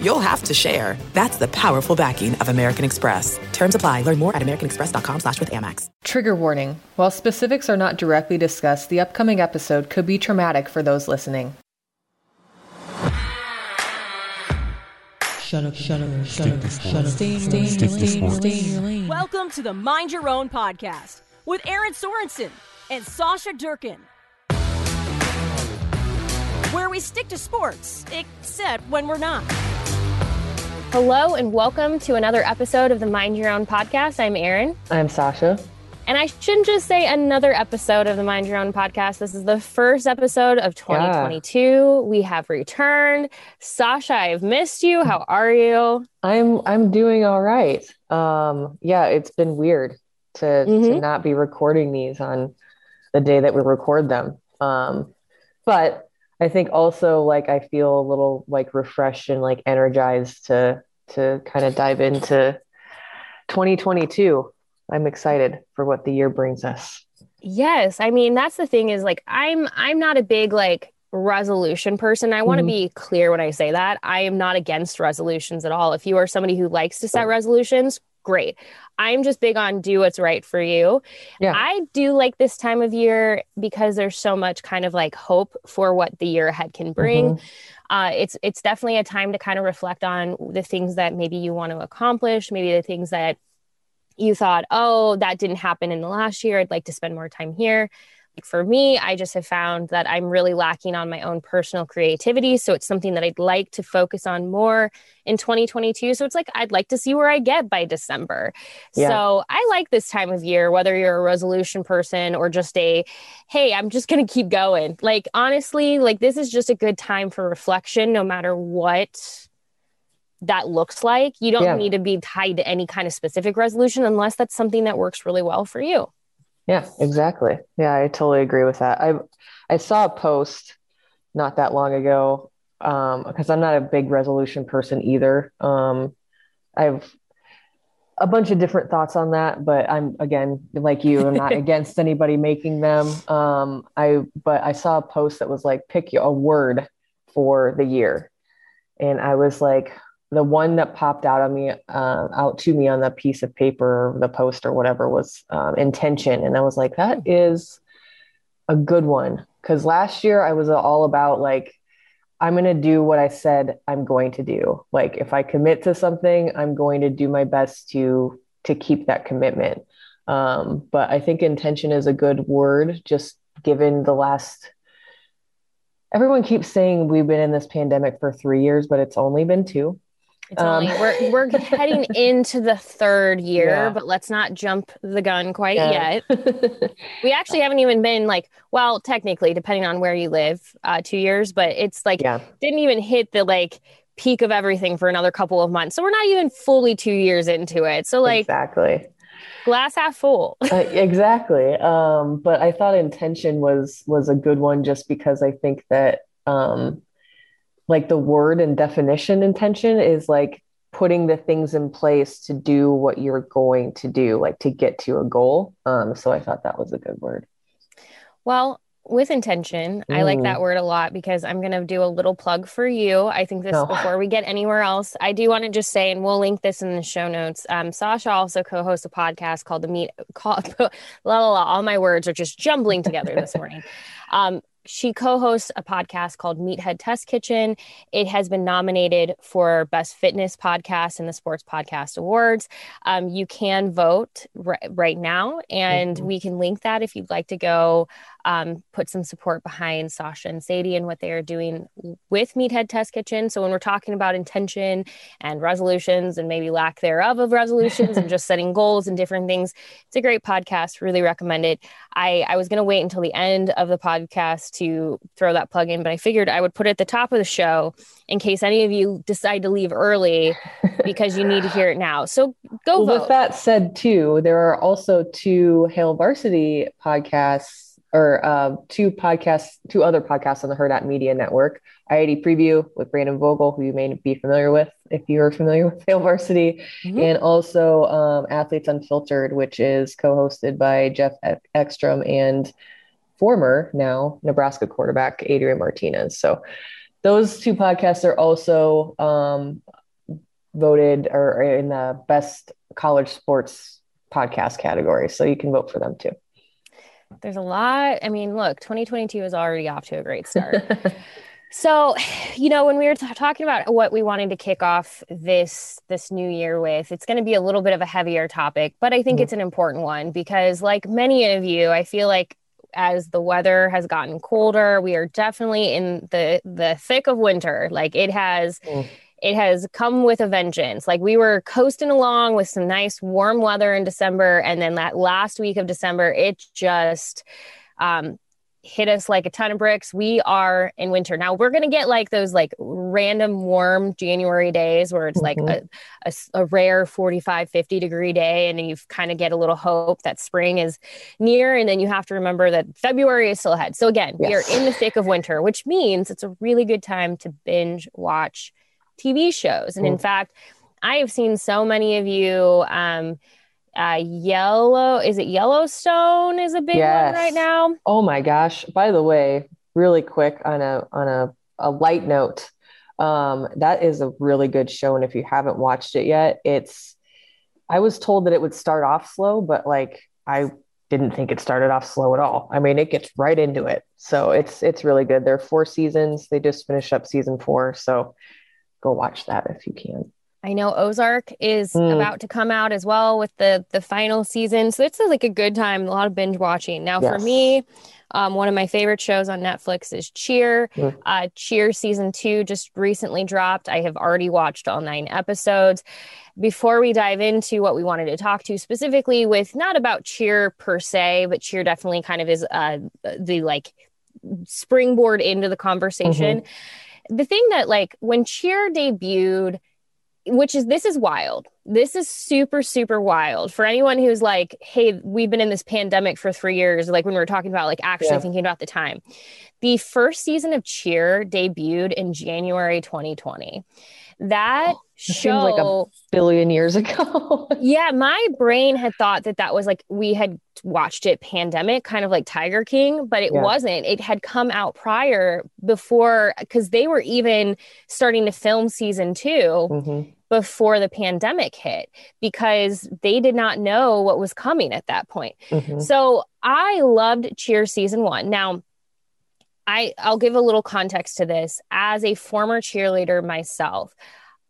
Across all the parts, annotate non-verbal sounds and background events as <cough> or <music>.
you'll have to share. That's the powerful backing of American Express. Terms apply. Learn more at americanexpress.com slash with Amex. Trigger warning. While specifics are not directly discussed, the upcoming episode could be traumatic for those listening. Shut up, shut up, shut up, shut up. Stay in your lane, stay in your lane. Welcome to the Mind Your Own podcast with Erin Sorensen and Sasha Durkin. Where we stick to sports, except when we're not. Hello and welcome to another episode of the Mind Your Own podcast. I'm Erin. I'm Sasha. And I shouldn't just say another episode of the Mind Your Own podcast. This is the first episode of 2022. Yeah. We have returned. Sasha, I've missed you. How are you? I'm I'm doing all right. Um yeah, it's been weird to mm-hmm. to not be recording these on the day that we record them. Um but I think also like I feel a little like refreshed and like energized to to kind of dive into 2022. I'm excited for what the year brings us. Yes, I mean that's the thing is like I'm I'm not a big like resolution person. I want to mm-hmm. be clear when I say that. I am not against resolutions at all. If you are somebody who likes to set resolutions, great. I'm just big on do what's right for you. Yeah. I do like this time of year because there's so much kind of like hope for what the year ahead can bring. Mm-hmm. Uh, it's it's definitely a time to kind of reflect on the things that maybe you want to accomplish, maybe the things that you thought, oh, that didn't happen in the last year. I'd like to spend more time here for me, I just have found that I'm really lacking on my own personal creativity. So it's something that I'd like to focus on more in 2022. So it's like I'd like to see where I get by December. Yeah. So I like this time of year, whether you're a resolution person or just a, hey, I'm just going to keep going. Like, honestly, like this is just a good time for reflection, no matter what that looks like. You don't yeah. need to be tied to any kind of specific resolution unless that's something that works really well for you. Yeah, exactly. Yeah, I totally agree with that. I I saw a post not that long ago um, because I'm not a big resolution person either. Um, I've a bunch of different thoughts on that, but I'm again like you. I'm not <laughs> against anybody making them. Um, I but I saw a post that was like pick a word for the year, and I was like, the one that popped out of me uh, out to me on the piece of paper the post or whatever was um, intention. And i was like that is a good one. Because last year i was all about like i'm going to do what i said i'm going to do. Like if i commit to something i'm going to do my best to to keep that commitment. Um, but i think intention is a good word just given the last everyone keeps saying we've been in this pandemic for three years but it's only been two it's um, only we're we're heading <laughs> into the third year, yeah. but let's not jump the gun quite yeah. yet. <laughs> we actually haven't even been like, well, technically, depending on where you live, uh, two years, but it's like yeah. didn't even hit the like peak of everything for another couple of months. So we're not even fully two years into it. So like exactly glass half full. uh, exactly. Um, but I thought intention was was a good one just because I think that um like the word and definition intention is like putting the things in place to do what you're going to do, like to get to a goal. Um, so I thought that was a good word. Well, with intention, mm. I like that mm. word a lot because I'm going to do a little plug for you. I think this oh. before we get anywhere else. I do want to just say, and we'll link this in the show notes. Um, Sasha also co-hosts a podcast called the Meet. Call, la, la, la, all my words are just jumbling together this morning. <laughs> Um, she co-hosts a podcast called Meathead Test Kitchen. It has been nominated for Best Fitness Podcast in the Sports Podcast Awards. Um, you can vote r- right now, and mm-hmm. we can link that if you'd like to go um, put some support behind Sasha and Sadie and what they are doing with Meathead Test Kitchen. So when we're talking about intention and resolutions and maybe lack thereof of resolutions and <laughs> just setting goals and different things, it's a great podcast. Really recommend it. I, I was going to wait until the end of the podcast to throw that plug in, but I figured I would put it at the top of the show in case any of you decide to leave early because you need to hear it now. So go well. With that said, too, there are also two Hail Varsity podcasts or uh, two podcasts, two other podcasts on the Hurrdat Media Network. I-80 Preview with Brandon Vogel, who you may be familiar with if you're familiar with Hail Varsity, mm-hmm. and also um, Athletes Unfiltered, which is co-hosted by Jeff Ekstrom and former now Nebraska quarterback Adrian Martinez. So those two podcasts are also um, voted or in the best college sports podcast category. So you can vote for them too. There's a lot. I mean, look, 2022 is already off to a great start. <laughs> so, you know, when we were t- talking about what we wanted to kick off this this new year with, it's going to be a little bit of a heavier topic, but I think mm-hmm. it's an important one because like many of you, I feel like as the weather has gotten colder, we are definitely in the the thick of winter. Like it has mm it has come with a vengeance. Like we were coasting along with some nice warm weather in December, and then that last week of December, it just um, hit us like a ton of bricks. We are in winter now. We're gonna get like those like random warm January days where it's mm-hmm. like a, a, a, rare 45, 50 degree day, and then you kind of get a little hope that spring is near. And then you have to remember that February is still ahead. So again, yes. we are in the thick of winter, which means it's a really good time to binge watch TV shows. And in fact, I have seen so many of you. Um, uh, Yellow is it Yellowstone is a big yes. one right now. Oh my gosh! By the way, really quick on a on a, a light note, um, that is a really good show, and if you haven't watched it yet, it's. I was told that it would start off slow, but like I didn't think it started off slow at all. I mean, it gets right into it, so it's it's really good. There are four seasons. They just finished up season four, so go watch that if you can. I know Ozark is mm. about to come out as well with the the final season, so it's like a good time. A lot of binge watching. Now, yes. for me, um, one of my favorite shows on Netflix is Cheer. Mm. Uh, Cheer season two just recently dropped. I have already watched all nine episodes. Before we dive into what we wanted to talk to specifically with not about Cheer per se, but Cheer definitely kind of is uh, the like springboard into the conversation. Mm-hmm the thing that like when cheer debuted which is this is wild. This is super super wild. For anyone who's like hey we've been in this pandemic for three years like when we were talking about like actually yeah. thinking about the time. The first season of cheer debuted in january 2020 that <gasps> oh, show like a billion years ago <laughs> yeah my brain had thought that that was like we had watched it pandemic kind of like tiger king but it yeah. wasn't it had come out prior before because they were even starting to film season 2 mm-hmm. before the pandemic hit because they did not know what was coming at that point mm-hmm. so i loved cheer season one now I, I'll give a little context to this. As a former cheerleader myself,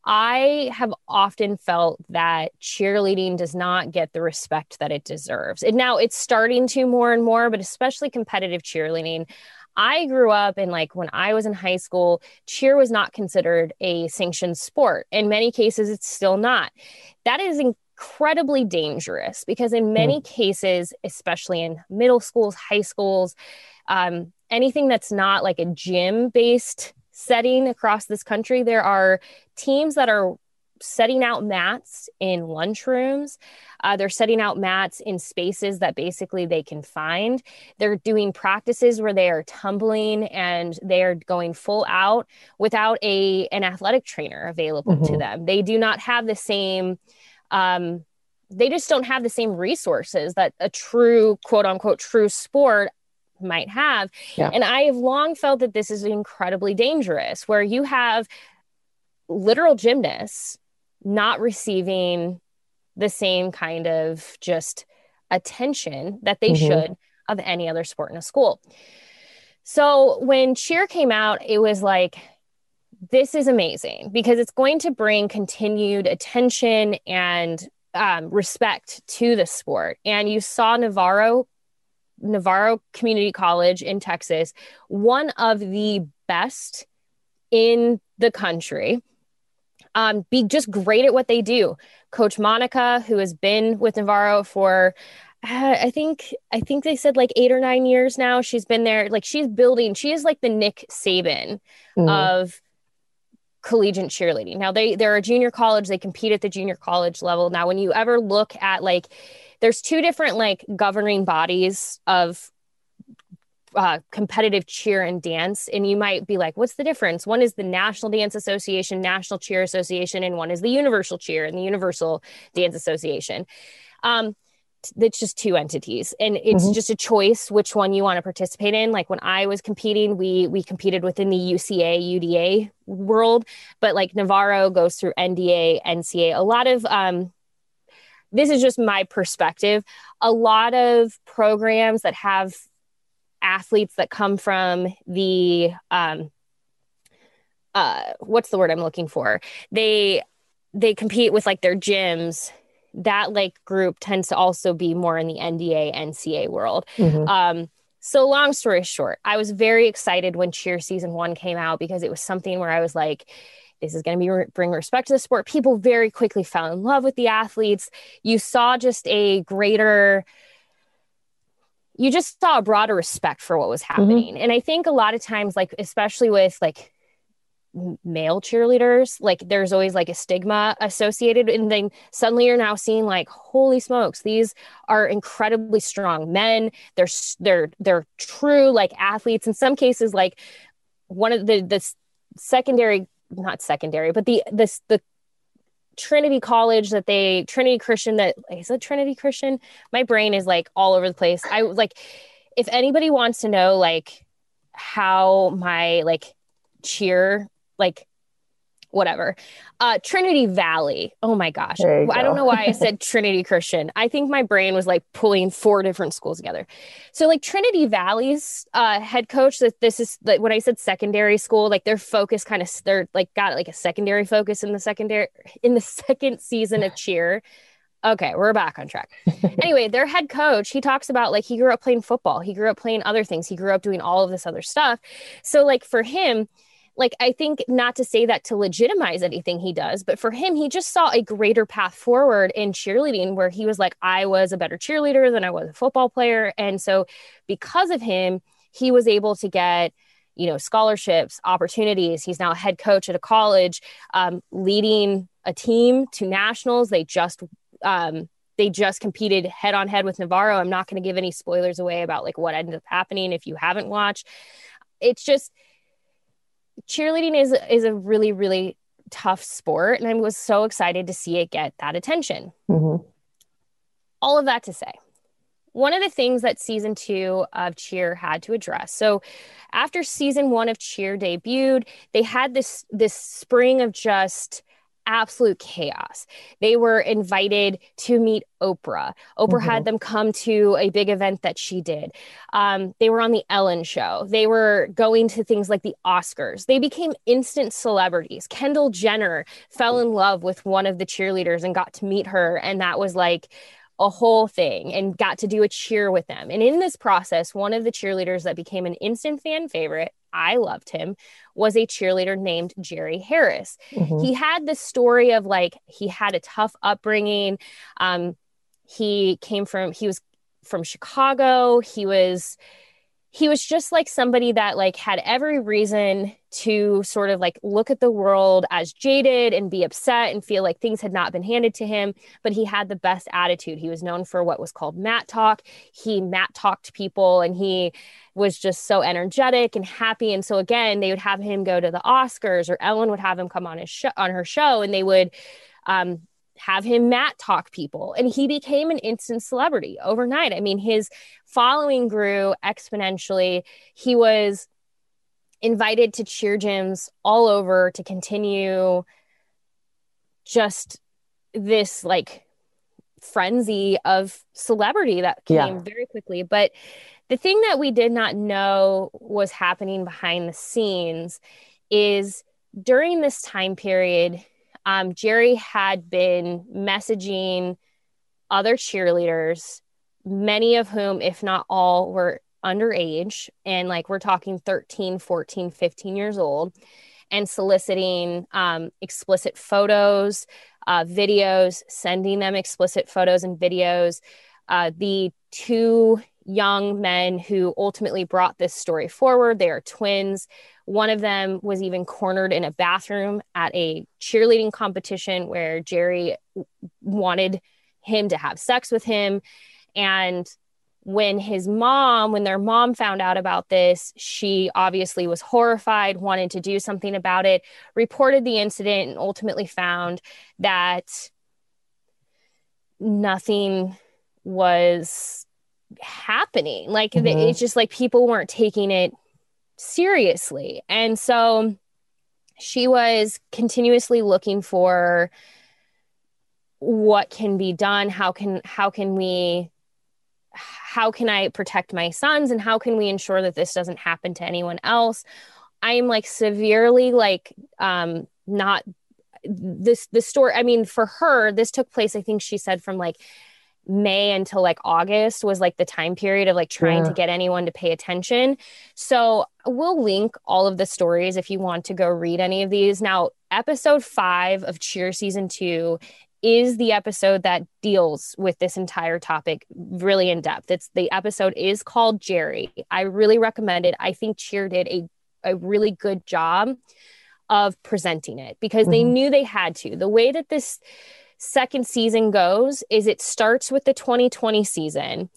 I have often felt that cheerleading does not get the respect that it deserves. And now it's starting to more and more, but especially competitive cheerleading. I grew up in like when I was in high school, cheer was not considered a sanctioned sport. In many cases, it's still not. That is incredibly dangerous because, in many mm. cases, especially in middle schools, high schools, um, anything that's not like a gym based setting across this country, there are teams that are setting out mats in lunchrooms. Uh, they're setting out mats in spaces that basically they can find. They're doing practices where they are tumbling and they are going full out without a an athletic trainer available mm-hmm. to them. They do not have the same. Um, they just don't have the same resources that a true quote unquote true sport might have. Yeah. And I have long felt that this is incredibly dangerous, where you have literal gymnasts not receiving the same kind of just attention that they mm-hmm. should of any other sport in a school. So when cheer came out, it was like, this is amazing because it's going to bring continued attention and um, respect to the sport. And you saw Navarro Navarro Community College in Texas, one of the best in the country. Um, be just great at what they do. Coach Monica, who has been with Navarro for uh, I think I think they said like eight or nine years now. She's been there. Like she's building. She is like the Nick Saban mm-hmm. of collegiate cheerleading. Now they they're a junior college. They compete at the junior college level. Now when you ever look at like, there's two different like governing bodies of uh, competitive cheer and dance. And you might be like, what's the difference? One is the National Dance Association, National Cheer Association, and one is the Universal Cheer and the Universal Dance Association. Um, it's just two entities and it's mm-hmm. just a choice which one you want to participate in like when i was competing we we competed within the uca uda world but like navarro goes through nda nca a lot of um this is just my perspective a lot of programs that have athletes that come from the um uh what's the word i'm looking for they they compete with like their gyms that like group tends to also be more in the NDA, NCA world. Mm-hmm. Um, so long story short, I was very excited when cheer season one came out because it was something where I was like, this is going to be re- bring respect to the sport. People very quickly fell in love with the athletes. You saw just a greater, you just saw a broader respect for what was mm-hmm. happening. Mm-hmm. And I think a lot of times, like especially with like male cheerleaders like there's always like a stigma associated and then suddenly you're now seeing like holy smokes these are incredibly strong men they're they're they're true like athletes in some cases like one of the the secondary not secondary but the this the Trinity College that they Trinity Christian that is it Trinity Christian? My brain is like all over the place. I like if anybody wants to know like how my like cheer like whatever. Uh, Trinity Valley. Oh my gosh. I don't know why I said <laughs> Trinity Christian. I think my brain was like pulling four different schools together. So like Trinity Valley's uh, head coach that this is like when I said secondary school, like their focus kind of they're like got like a secondary focus in the secondary in the <laughs> second season of cheer. Okay, we're back on track. <laughs> anyway, their head coach, he talks about like he grew up playing football. He grew up playing other things. He grew up doing all of this other stuff. So like for him, like I think not to say that to legitimize anything he does, but for him, he just saw a greater path forward in cheerleading where he was like, I was a better cheerleader than I was a football player. And so because of him, he was able to get you know scholarships opportunities. He's now a head coach at a college um, leading a team to nationals. They just um, they just competed head on head with navarro. I'm not going to give any spoilers away about like what ended up happening if you haven't watched. It's just cheerleading is is a really really tough sport and i was so excited to see it get that attention mm-hmm. all of that to say one of the things that season two of cheer had to address so after season one of cheer debuted they had this this spring of just absolute chaos. They were invited to meet Oprah. Oprah mm-hmm. had them come to a big event that she did. Um, they were on the Ellen show. They were going to things like the Oscars. They became instant celebrities. Kendall Jenner fell in love with one of the cheerleaders and got to meet her. And that was like, a whole thing and got to do a cheer with them. And in this process, one of the cheerleaders that became an instant fan favorite I loved him, was a cheerleader named Jerry Harris. Mm-hmm. He had this story of like, he had a tough upbringing. Um, he came from, he was from Chicago. He was, he was just like somebody that like had every reason to sort of like look at the world as jaded and be upset and feel like things had not been handed to him but he had the best attitude. He was known for what was called mat talk. He mat talked people and he was just so energetic and happy. And so again they would have him go to the oscars or ellen would have him come on his show on her show and they would um, have him mat talk people. And he became an instant celebrity overnight. I mean his following grew exponentially. He was invited to cheer gyms all over to continue just this like frenzy of celebrity that came yeah. very quickly. But the thing that we did not know was happening behind the scenes is during this time period um, Jerry had been messaging other cheerleaders many of whom, if not all, were underage. And like we're talking 13, 14, 15 years old, and soliciting um, explicit photos, uh, videos, sending them explicit photos and videos. Uh, the two young men who ultimately brought this story forward, they are twins. One of them was even cornered in a bathroom at a cheerleading competition where Jerry wanted him to have sex with him. And when his mom, when their mom found out about this, she obviously was horrified, wanted to do something about it, reported the incident, and ultimately found that nothing was happening. Like mm-hmm. it's just like people weren't taking it seriously. And so she was continuously looking for what can be done how can how can we how can I protect my sons and how can we ensure that this doesn't happen to anyone else? I'm like severely like um not this the story I mean for her this took place I think she said from like May until like August was like the time period of like trying yeah. to get anyone to pay attention. So we'll link all of the stories if you want to go read any of these. Now, episode five of Cheer season two is the episode that deals with this entire topic really in depth. It's the episode is called Jerry. I really recommend it. I think Cheer did a, a really good job of presenting it because mm-hmm. they knew they had to. The way that this second season goes is it starts with the 2020 season.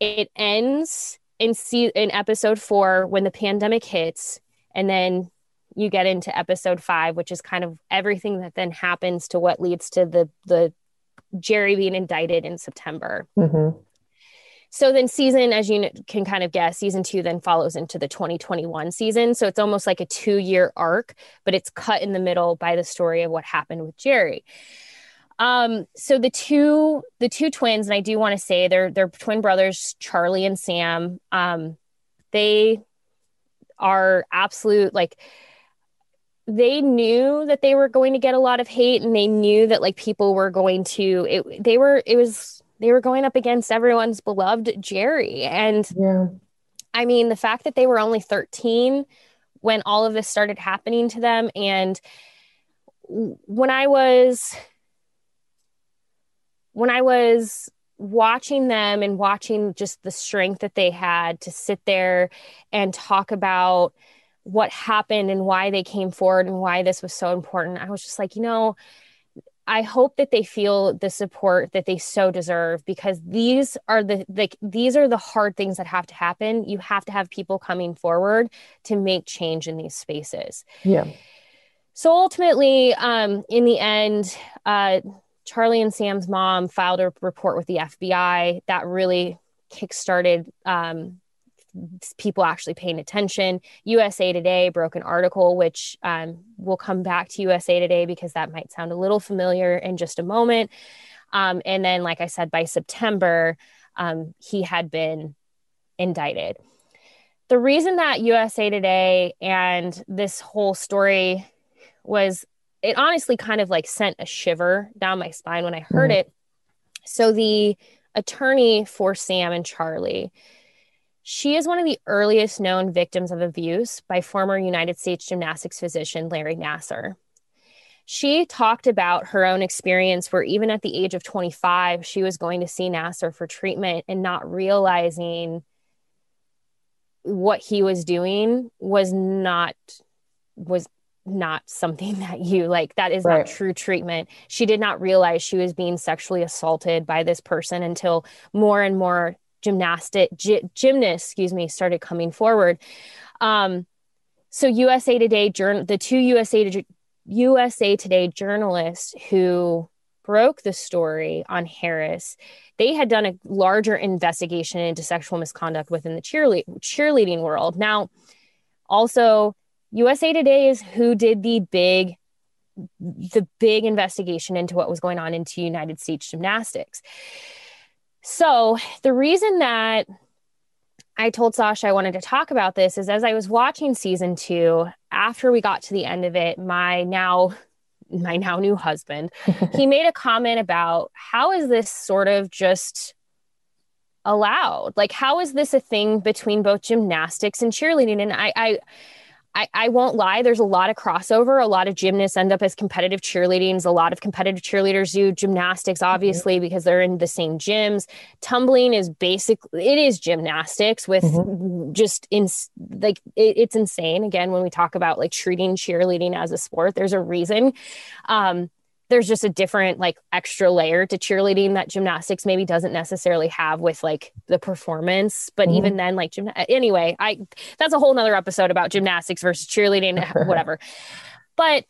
It ends in se- in episode 4 when the pandemic hits and then you get into episode five, which is kind of everything that then happens to what leads to the the Jerry being indicted in September. Mm-hmm. So then season, as you can kind of guess, season two then follows into the 2021 season. So it's almost like a two year arc, but it's cut in the middle by the story of what happened with Jerry. Um, so the two the two twins, and I do want to say they're they're twin brothers, Charlie and Sam. Um, they are absolute like they knew that they were going to get a lot of hate and they knew that like people were going to it they were it was they were going up against everyone's beloved Jerry and yeah. I mean the fact that they were only 13 when all of this started happening to them and when I was when I was watching them and watching just the strength that they had to sit there and talk about what happened and why they came forward and why this was so important. I was just like, you know, I hope that they feel the support that they so deserve because these are the like these are the hard things that have to happen. You have to have people coming forward to make change in these spaces. Yeah. So ultimately, um, in the end, uh, Charlie and Sam's mom filed a report with the FBI that really kickstarted um, people actually paying attention. USA Today broke an article, which um, we'll come back to USA Today because that might sound a little familiar in just a moment. Um, and then, like I said, by September, um, he had been indicted. The reason that USA Today and this whole story was, it honestly kind of like sent a shiver down my spine when I heard mm. it. So, the attorney for Sam and Charlie, she is one of the earliest known victims of abuse by former United States gymnastics physician Larry Nassar. She talked about her own experience where, even at the age of 25, she was going to see Nassar for treatment and not realizing what he was doing was not was not something <laughs> that you like that is right. not true treatment she did not realize she was being sexually assaulted by this person until more and more gymnastic gy- gymnasts, excuse me, started coming forward. Um, so USA Today, journal, the two USA USA Today journalists who broke the story on Harris, they had done a larger investigation into sexual misconduct within the cheerle- cheerleading world. Now, also USA Today is who did the big the big investigation into what was going on into United States gymnastics. So, the reason that I told Sasha I wanted to talk about this is as I was watching season two, after we got to the end of it, my now my now new husband, <laughs> he made a comment about how is this sort of just allowed like how is this a thing between both gymnastics and cheerleading and i i I, I won't lie, there's a lot of crossover. A lot of gymnasts end up as competitive cheerleadings. A lot of competitive cheerleaders do gymnastics, mm-hmm. obviously, mm-hmm. because they're in the same gyms. Tumbling is basically, it is gymnastics with mm-hmm. just in like, it, it's insane. Again, when we talk about like treating cheerleading as a sport, there's a reason. Um, there's just a different like extra layer to cheerleading that gymnastics maybe doesn't necessarily have with like the performance but mm-hmm. even then like gym anyway i that's a whole nother episode about gymnastics versus cheerleading <laughs> whatever but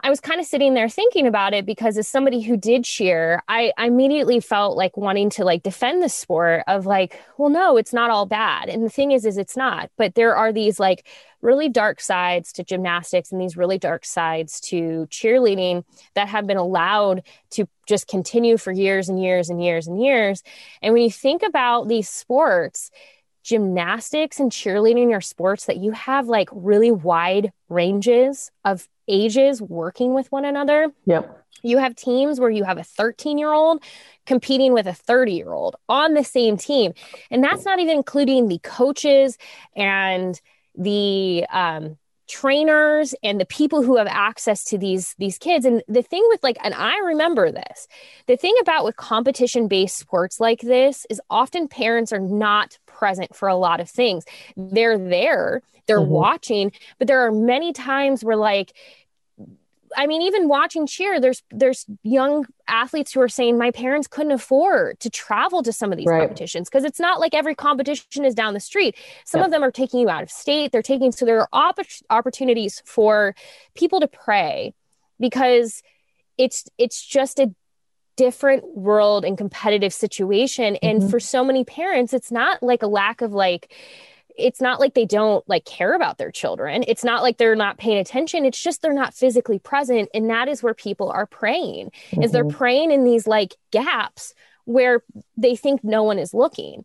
I was kind of sitting there thinking about it because as somebody who did cheer, I, I, immediately felt like wanting to like defend the sport of like, well, no, it's not all bad. And the thing is, is it's not, but there are these like really dark sides to gymnastics and these really dark sides to cheerleading that have been allowed to just continue for years and years and years and years. And when you think about these sports, gymnastics and cheerleading are sports that you have like really wide ranges of ages working with one another. Yep. You have teams where you have a 13 year old competing with a 30 year old on the same team. And that's not even including the coaches and the um, trainers and the people who have access to these these kids and the thing with like and i remember this the thing about with competition based sports like this is often parents are not present for a lot of things they're there they're mm-hmm. watching but there are many times where like I mean, even watching cheer, there's there's young athletes who are saying my parents couldn't afford to travel to some of these right. competitions because it's not like every competition is down the street. Some of them are taking you out of state. They're taking so there are opp- opportunities for people to prey because it's it's just a different world and competitive situation. Mm-hmm. And for so many parents, it's not like a lack of like it's not like they don't like care about their children. It's not like they're not paying attention. It's just they're not physically present. And that is where people are preying, mm-hmm. is they're mm-hmm. preying in these like gaps where they think no one is looking.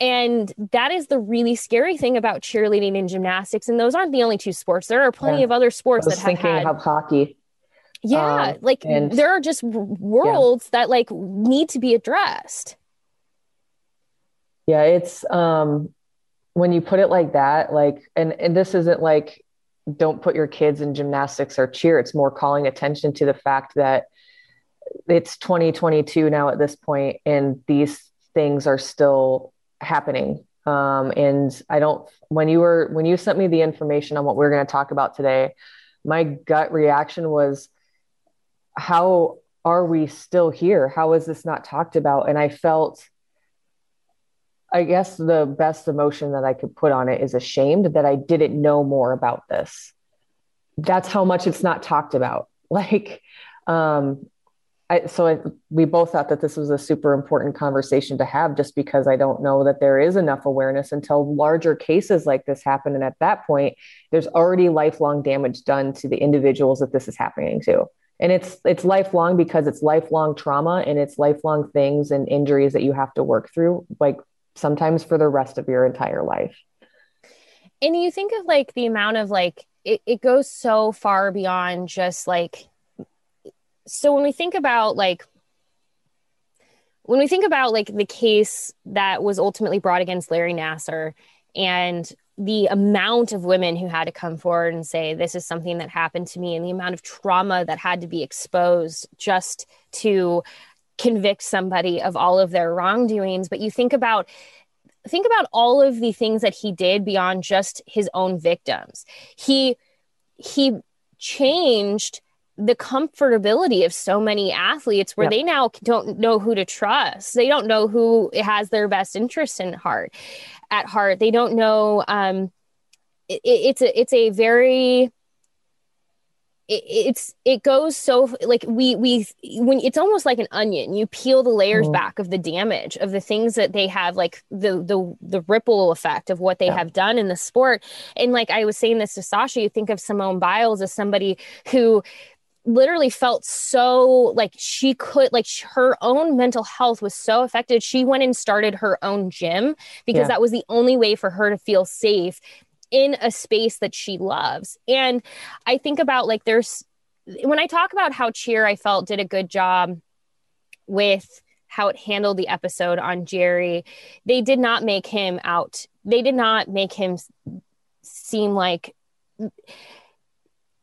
And that is the really scary thing about cheerleading and gymnastics. And those aren't the only two sports. There are plenty yeah. of other sports that have had of hockey. Yeah, um, like and, there are just worlds yeah. that like need to be addressed. Yeah, it's um when you put it like that, like, and, and this isn't like, don't put your kids in gymnastics or cheer. It's more calling attention to the fact that it's 2022 now at this point, and these things are still happening. Um, and I don't, when you were, when you sent me the information on what we are going to talk about today, my gut reaction was, how are we still here? How is this not talked about? And I felt I guess the best emotion that I could put on it is ashamed that I didn't know more about this. That's how much it's not talked about. <laughs> Like, um, I, so I, we both thought that this was a super important conversation to have just because I don't know that there is enough awareness until larger cases like this happen. And at that point, there's already lifelong damage done to the individuals that this is happening to. And it's it's lifelong because it's lifelong trauma and it's lifelong things and injuries that you have to work through, like sometimes for the rest of your entire life. And you think of like the amount of like, it, it goes so far beyond just like, so when we think about like, when we think about like the case that was ultimately brought against Larry Nassar and the amount of women who had to come forward and say this is something that happened to me and the amount of trauma that had to be exposed just to convict somebody of all of their wrongdoings but you think about think about all of the things that he did beyond just his own victims. He he changed the comfortability of so many athletes where yep. they now don't know who to trust. They don't know who has their best interest in heart at heart. They don't know um it, it's a it's a very it, it's it goes so like we we when it's almost like an onion you peel the layers mm-hmm. back of the damage of the things that they have like the the the ripple effect of what they yeah. have done in the sport and like i was saying this to sasha you think of simone biles as somebody who literally felt so like she could like her own mental health was so affected she went and started her own gym because yeah. that was the only way for her to feel safe in a space that she loves. And I think about like there's when I talk about how Cheer I felt did a good job with how it handled the episode on Jerry. They did not make him out. They did not make him seem like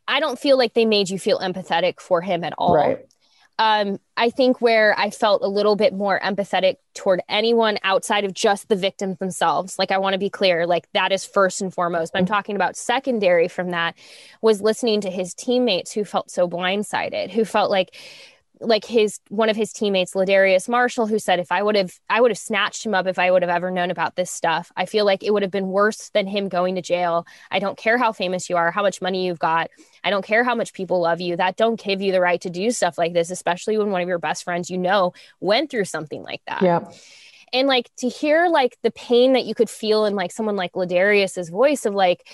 I don't feel like they made you feel empathetic for him at all. Right. Um, I think where I felt a little bit more empathetic toward anyone outside of just the victims themselves. Like, I want to be clear, like, that is first and foremost. But I'm talking about secondary from that was listening to his teammates who felt so blindsided, who felt like like his one of his teammates ladarius marshall who said if i would have i would have snatched him up if i would have ever known about this stuff. I feel like it would have been worse than him going to jail. I don't care how famous you are how much money you've got. I don't care how much people love you. That don't give you the right to do stuff like this especially when one of your best friends you know went through something like that. Yeah. and like to hear like the pain that you could feel in like someone like ladarius's voice of like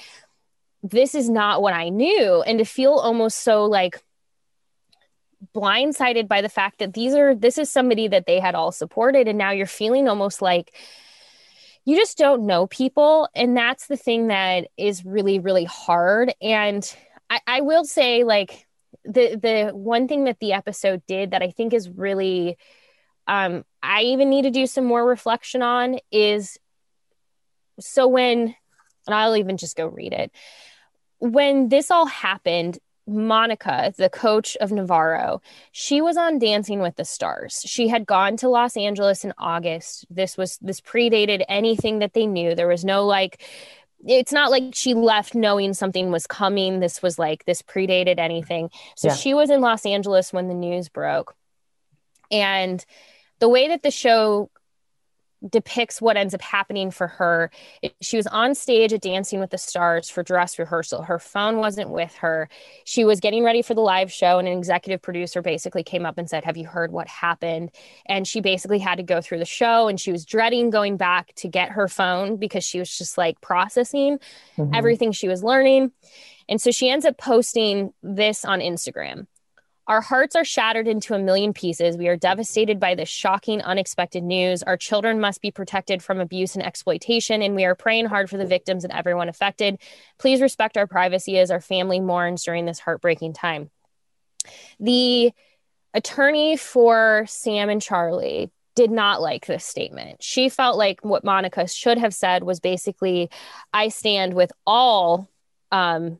this is not what i knew and to feel almost so like blindsided by the fact that these are this is somebody that they had all supported. And now you're feeling almost like you just don't know people. And that's the thing that is really really hard. And i, I will say like the the one thing that the episode did that i think is really um i even need to do some more reflection on is so when and i'll even just go read it. When this all happened Monica, the coach of Navarro, she was on Dancing with the Stars. She had gone to Los Angeles in August. This was this predated anything that they knew. There was no like it's not like she left knowing something was coming. This was like this predated anything. So Yeah. she was in Los Angeles when the news broke. And the way that the show depicts what ends up happening for her. It, she was on stage at Dancing with the Stars for dress rehearsal. Her phone wasn't with her. She was getting ready for the live show, and an executive producer basically came up and said, Have you heard what happened? And she basically had to go through the show, and she was dreading going back to get her phone because she was just like processing Mhm. everything she was learning. And so she ends up posting this on Instagram. Our hearts are shattered into a million pieces. We are devastated by this shocking, unexpected news. Our children must be protected from abuse and exploitation, and we are praying hard for the victims and everyone affected. Please respect our privacy as our family mourns during this heartbreaking time. The attorney for Sam and Charlie did not like this statement. She felt like what Monica should have said was basically, I stand with all um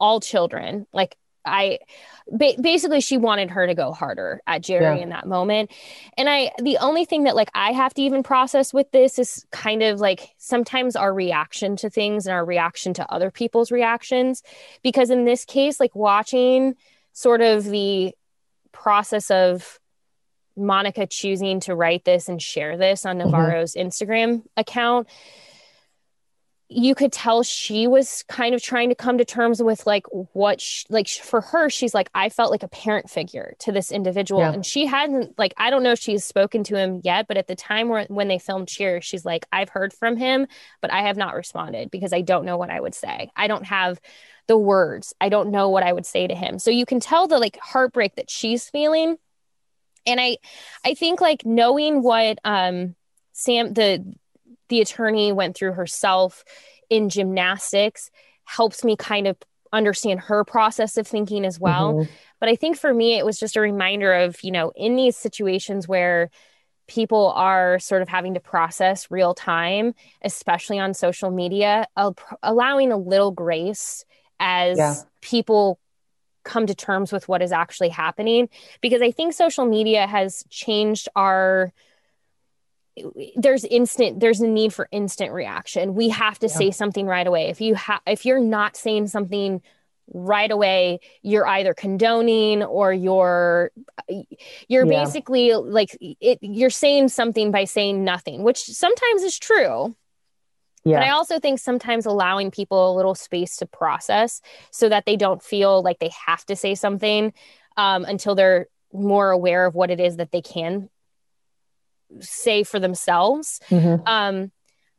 all children. Like I ba- basically she wanted her to go harder at Jerry Yeah. in that moment. And I the only thing that like I have to even process with this is kind of like sometimes our reaction to things and our reaction to other people's reactions because in this case like watching sort of the process of Monica choosing to write this and share this on mm-hmm. Navarro's Instagram account, you could tell she was kind of trying to come to terms with like what, sh- like for her, she's like, I felt like a parent figure to this individual. Yeah. And she hadn't, like, I don't know if she's spoken to him yet, but at the time where, when they filmed Cheers, she's like, I've heard from him, but I have not responded because I don't know what I would say. I don't have the words. I don't know what I would say to him. So you can tell the like heartbreak that she's feeling. And I I think like knowing what um Sam the the attorney went through herself in gymnastics helps me kind of understand her process of thinking as well. Mhm. But I think for me, it was just a reminder of, you know, in these situations where people are sort of having to process real time, especially on social media, al- allowing a little grace as Yeah. people come to terms with what is actually happening. Because I think social media has changed our there's instant there's a need for instant reaction we have to Yeah. say something right away if you have if you're not saying something right away you're either condoning or you're you're Yeah. basically like it you're saying something by saying nothing which sometimes is true Yeah. but i also think sometimes allowing people a little space to process so that they don't feel like they have to say something um, until they're more aware of what it is that they can say for themselves Mhm. um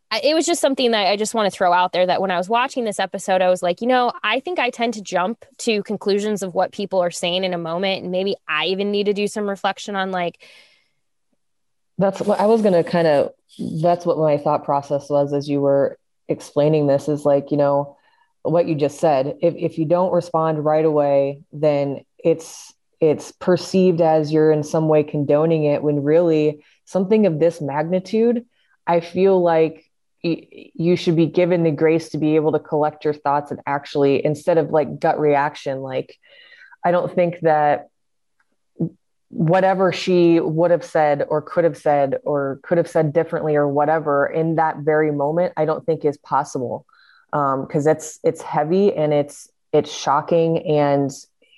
I, it was just something that I just want to throw out there that when I was watching this episode, I was like, you know, I think I tend to jump to conclusions of what people are saying in a moment. And maybe I even need to do some reflection on like, That's what I was going to kind of, that's what my thought process was as you were explaining this is like, you know, what you just said. If, if you don't respond right away, then it's, it's perceived as you're in some way condoning it when really something of this magnitude i feel like you should be given the grace to be able to collect your thoughts and actually instead of like gut reaction like i don't think that whatever she would have said or could have said or could have said differently or whatever in that very moment i don't think is possible. Because um, it's it's heavy and it's it's shocking and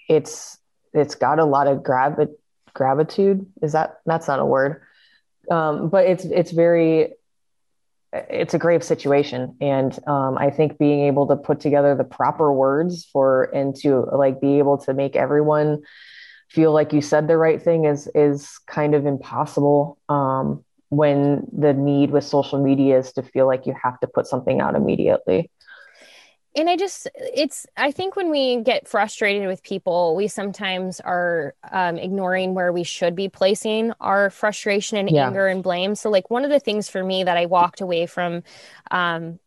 it's it's got a lot of gravi- gratitude is that that's not a word um, but it's it's very it's a grave situation. And um, i think being able to put together the proper words for and to like be able to make everyone feel like you said the right thing is is kind of impossible um, when the need with social media is to feel like you have to put something out immediately and i just it's i think when we get frustrated with people we sometimes are um, ignoring where we should be placing our frustration and yeah. anger and blame so like one of the things for me that i walked away from um,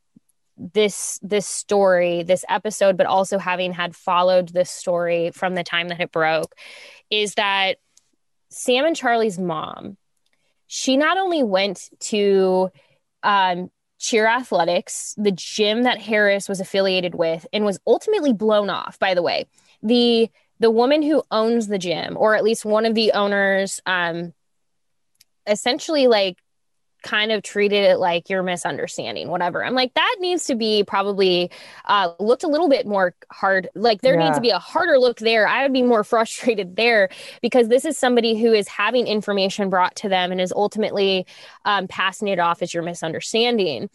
this this story this episode but also having had followed this story from the time that it broke is that sam and charlie's mom she not only went to um, cheer athletics the gym that harris was affiliated with and was ultimately blown off by the way. The the woman who owns the gym or at least one of the owners um essentially like kind of treated it like you're misunderstanding whatever. I'm like that needs to be probably uh, looked a little bit more hard like there yeah. needs to be a harder look there. I would be more <laughs> frustrated there because this is somebody who is having information brought to them and is ultimately um, passing it off as your misunderstanding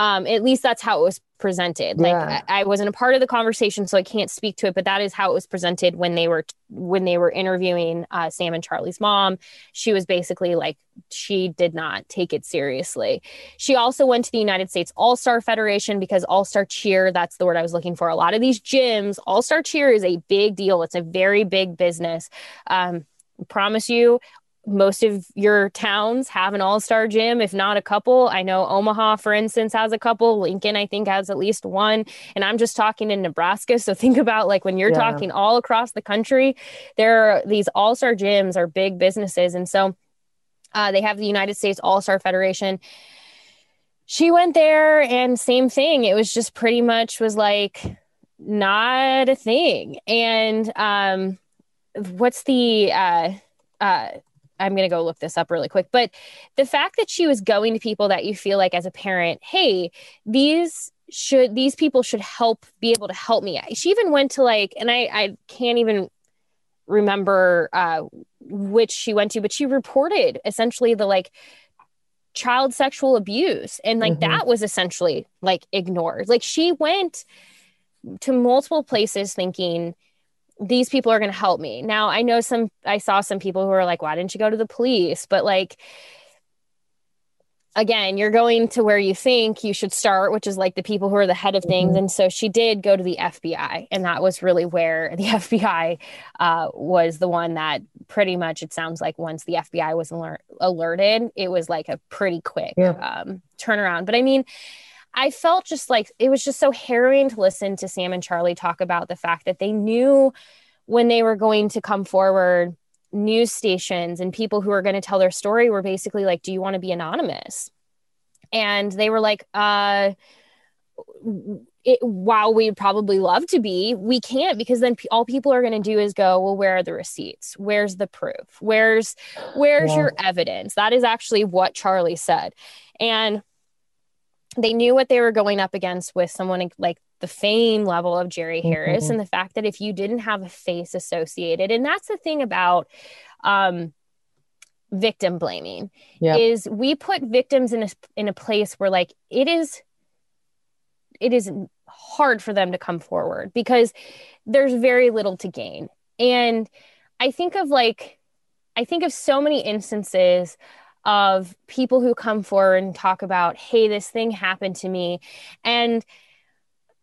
um, at least that's how it was presented. Like yeah. I, I, wasn't a part of the conversation, so I can't speak to it. But that is how it was presented when they were when they were interviewing uh, Sam and Charlie's mom. She was basically like she did not take it seriously. She also went to the United States All Star Federation because All Star Cheer. That's the word I was looking for. A lot of these gyms, All Star Cheer is a big deal. It's a very big business. Um, promise you most of your towns have an all-star gym if not a couple. I know omaha for instance has a couple. Lincoln i think has at least one. And i'm just talking in nebraska so <laughs> think about like when you're yeah. talking all across the country there are these all-star gyms are big businesses. And so uh, they have the united states all-star federation. She went there and same thing. It was just pretty much was like not a thing. And um what's the uh uh I'm going to go look this up really quick. But the fact that she was going to people that you feel like as a parent, hey, these should these people should help be able to help me. She even went to like, and I I can't even remember uh, which she went to, but she reported essentially the like child sexual abuse, and like mm-hmm. that was essentially like ignored. Like she went to multiple places thinking these people are going to help me. Now, I know some, I saw some people who are like, why didn't you go to the police? But like, again, you're going to where you think you should start, which is like the people who are the head of things. Mm-hmm. And so she did go to the FBI. And that was really where the <laughs> FBI uh, was the one that pretty much, it sounds like once the FBI was alert- alerted, it was like a pretty quick yeah. um, turnaround. But I mean, I felt just like it was just so harrowing to listen to Sam and Charlie talk about the fact that they knew when they were going to come forward, news stations and people who were going to tell their story were basically like, Do you want to be anonymous? And they were like, uh, it, while we'd probably love to be, we can't because then p- all people are going to do is go, well, where are the receipts? Where's the proof? Where's where's yeah. your evidence? That is actually what Charlie said. And they knew what they were going up against with someone like the fame level of Jerry Harris mm-hmm. and the fact that if you didn't have a face associated, and that's the thing about um, victim blaming yep. is we put victims in a in a place where like it is it is hard for them to come forward because there's very little to gain. And I think of like I think of so many instances of people who come forward and talk about, hey, this thing happened to me. And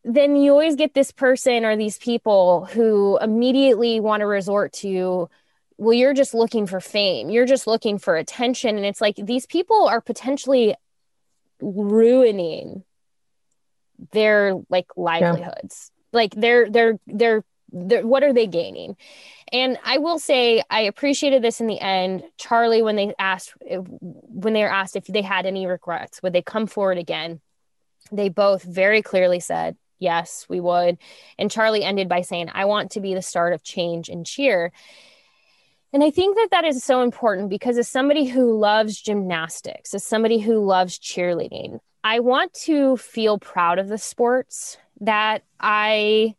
then you always get this person or these people who immediately want to resort to, well, you're just looking for fame. You're just looking for attention. And it's like these people are potentially ruining their like livelihoods. Yeah. Like they're they're they're what are they gaining? And I will say I appreciated this in the end. Charlie, when they asked when they were asked if they had any regrets, would they come forward again? They both very clearly said, yes, we would. And Charlie ended by saying, I want to be the start of change and cheer. And I think that that is so important because as somebody who loves gymnastics, as somebody who loves cheerleading, I want to feel proud of the sports that I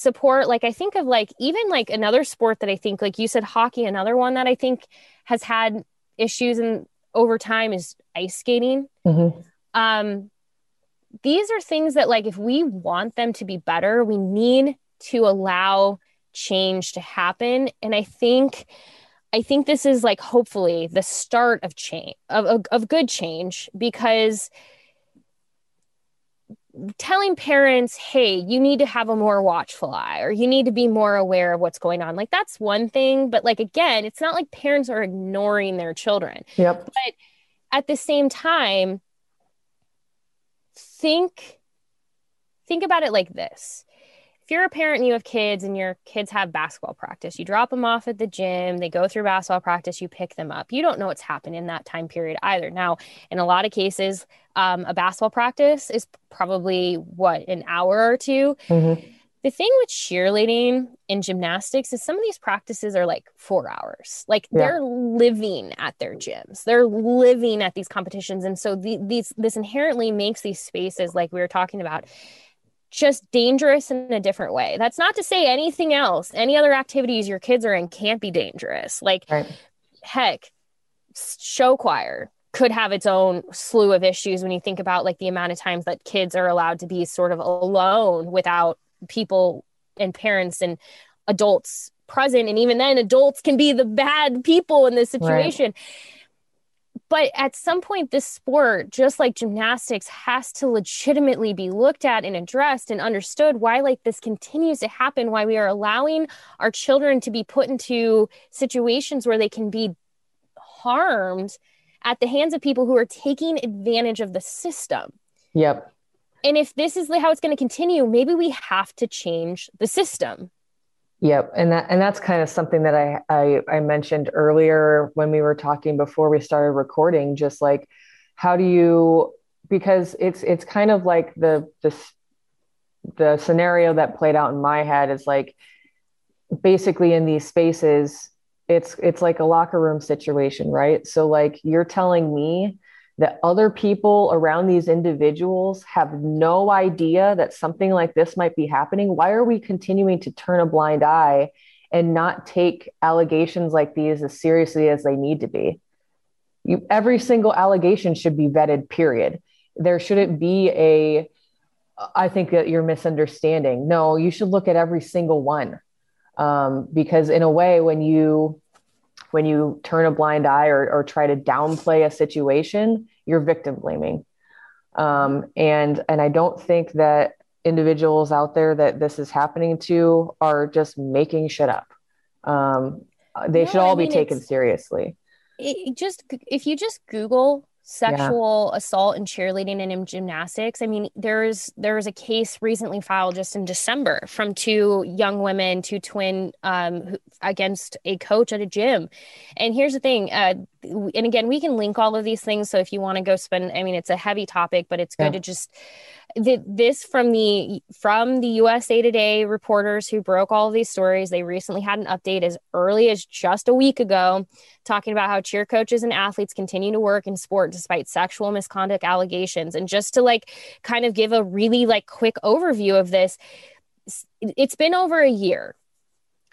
support. Like I think of like even like another sport that I think like you said hockey, another one that I think has had issues and over time is ice skating. Mm-hmm. Um, these are things that like if we want them to be better, we need to allow change to happen and i think i think this is like hopefully the start of change of, of, of good change because telling parents hey you need to have a more watchful eye or you need to be more aware of what's going on like that's one thing but like again it's not like parents are ignoring their children. Yep. But at the same time think think about it like this you're a parent and you have kids and your kids have basketball practice, you drop them off at the gym, they go through basketball practice, you pick them up. You don't know what's happened in that time period either. Now, in a lot of cases, um, a basketball practice is probably what, an hour or 2 mm-hmm. The thing with cheerleading and gymnastics is some of these practices are like four hours. Like yeah. they're living at their gyms, they're living at these competitions, and so the, these this inherently makes these spaces, like we were talking about, just dangerous in a different way. That's not to say anything else, any other activities your kids are in can't be dangerous. Like, right. heck, show choir could have its own slew of issues when you think about like the amount of times that kids are allowed to be sort of alone without people and parents and adults present. And even then, adults can be the bad people in this situation. Right but at some point, this sport, just like gymnastics, has to legitimately be looked at and addressed and understood why, like, this continues to happen, why we are allowing our children to be put into situations where they can be harmed at the hands of people who are taking advantage of the system. Yep. And if this is how it's going to continue, maybe we have to change the system. Yep, and that and that's kind of something that I, I I mentioned earlier when we were talking before we started recording. Just like, how do you? Because it's it's kind of like the the the scenario that played out in my head is like, basically in these spaces, it's it's like a locker room situation, right? So like you're telling me that other people around these individuals have no idea that something like this might be happening? Why are we continuing to turn a blind eye and not take allegations like these as seriously as they need to be? You, every single allegation should be vetted, period. There shouldn't be a, I think that you're misunderstanding. No, you should look at every single one. Um, because in a way, when you when you turn a blind eye or, or try to downplay a situation, you're victim blaming. Um, and and I don't think that individuals out there that this is happening to are just making shit up. Um, they no, should all I mean, be taken seriously. It just if you just Google sexual yeah. assault in cheerleading and in gymnastics. I mean, there's there was a case recently filed just in December from two young women, two twin, um, against a coach at a gym. And here's the thing, uh, and again, we can link all of these things. So if you want to go spend, I mean, it's a heavy topic, but it's good yeah. to just the, this from the from the USA Today reporters who broke all these stories. They recently had an update as early as just a week ago, talking about how cheer coaches and athletes continue to work in sport despite sexual misconduct allegations. And just to like kind of give a really like quick overview of this, it's been over a year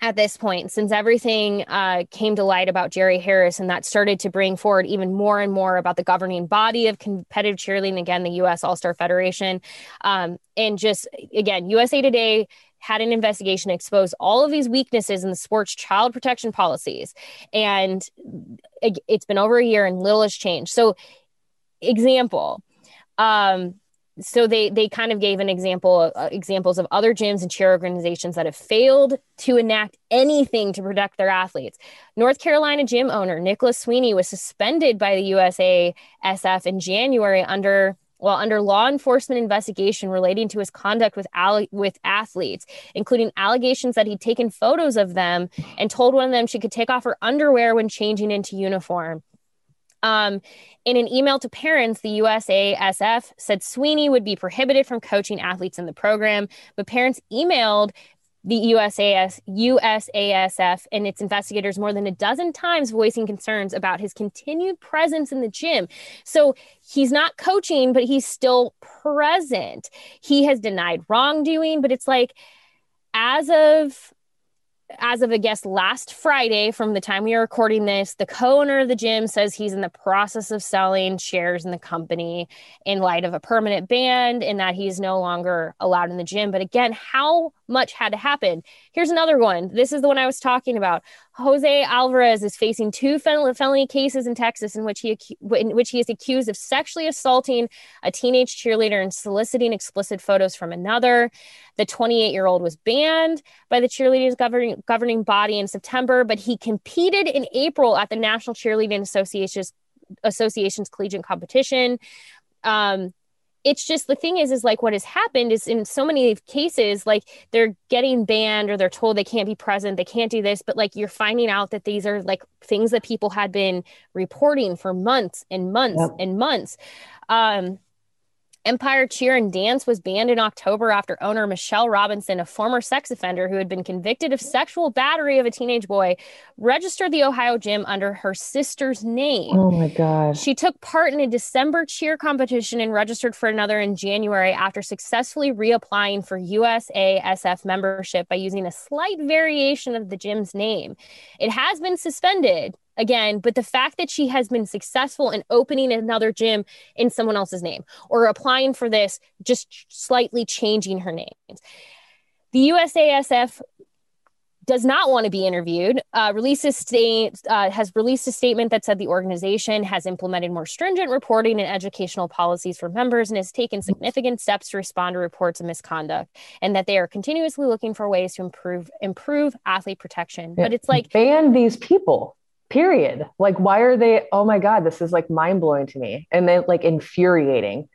at this point since everything uh, came to light about Jerry Harris and that started to bring forward even more and more about the governing body of competitive cheerleading, again, the U.S. All Star Federation. Um, and just again, USA Today had an investigation expose all of these weaknesses in the sport's child protection policies. And it's been over a year and little has changed. So, example, um, so they they kind of gave an example uh, examples of other gyms and cheer organizations that have failed to enact anything to protect their athletes. North Carolina gym owner Nicholas Sweeney was suspended by the USASF in January under well under law enforcement investigation relating to his conduct with alle- with athletes, including allegations that he'd taken photos of them and told one of them she could take off her underwear when changing into uniform. Um, in an email to parents, the USASF said Sweeney would be prohibited from coaching athletes in the program, but parents emailed the USAS, USASF and its investigators more than a dozen times voicing concerns about his continued presence in the gym. So he's not coaching, but he's still present. He has denied wrongdoing, but it's like, as of as of I guess last Friday, from the time we are recording this, the co-owner of the gym says he's in the process of selling shares in the company in light of a permanent ban and that he's no longer allowed in the gym. But again, how much had to happen? Here's another one. This is the one I was talking about. Jose Alvarez is facing two felony cases in Texas in which he in which he is accused of sexually assaulting a teenage cheerleader and soliciting explicit photos from another. The 28 year old was banned by the cheerleaders governing governing body in September, but he competed in April at the National Cheerleading Association's Association's collegiate competition. Um, it's just the thing is is like what has happened is in so many cases like they're getting banned or they're told they can't be present they can't do this but like you're finding out that these are like things that people had been reporting for months and months yep. and months um Empire Cheer and Dance was banned in October after owner Michelle Robinson, a former sex offender who had been convicted of sexual battery of a teenage boy, registered the Ohio gym under her sister's name. Oh my gosh. She took part in a December cheer competition and registered for another in January after successfully reapplying for USASF membership by using a slight variation of the gym's name. It has been suspended again, but the fact that she has been successful in opening another gym in someone else's name or applying for this, just slightly changing her name. The USASF does not want to be interviewed. Uh, releases state uh, has released a statement that said the organization has implemented more stringent reporting and educational policies for members and has taken significant steps to respond to reports of misconduct, and that they are continuously looking for ways to improve improve athlete protection. Yeah. But it's like ban these people period. Like why are they oh my god this is like mind blowing to me and then like infuriating.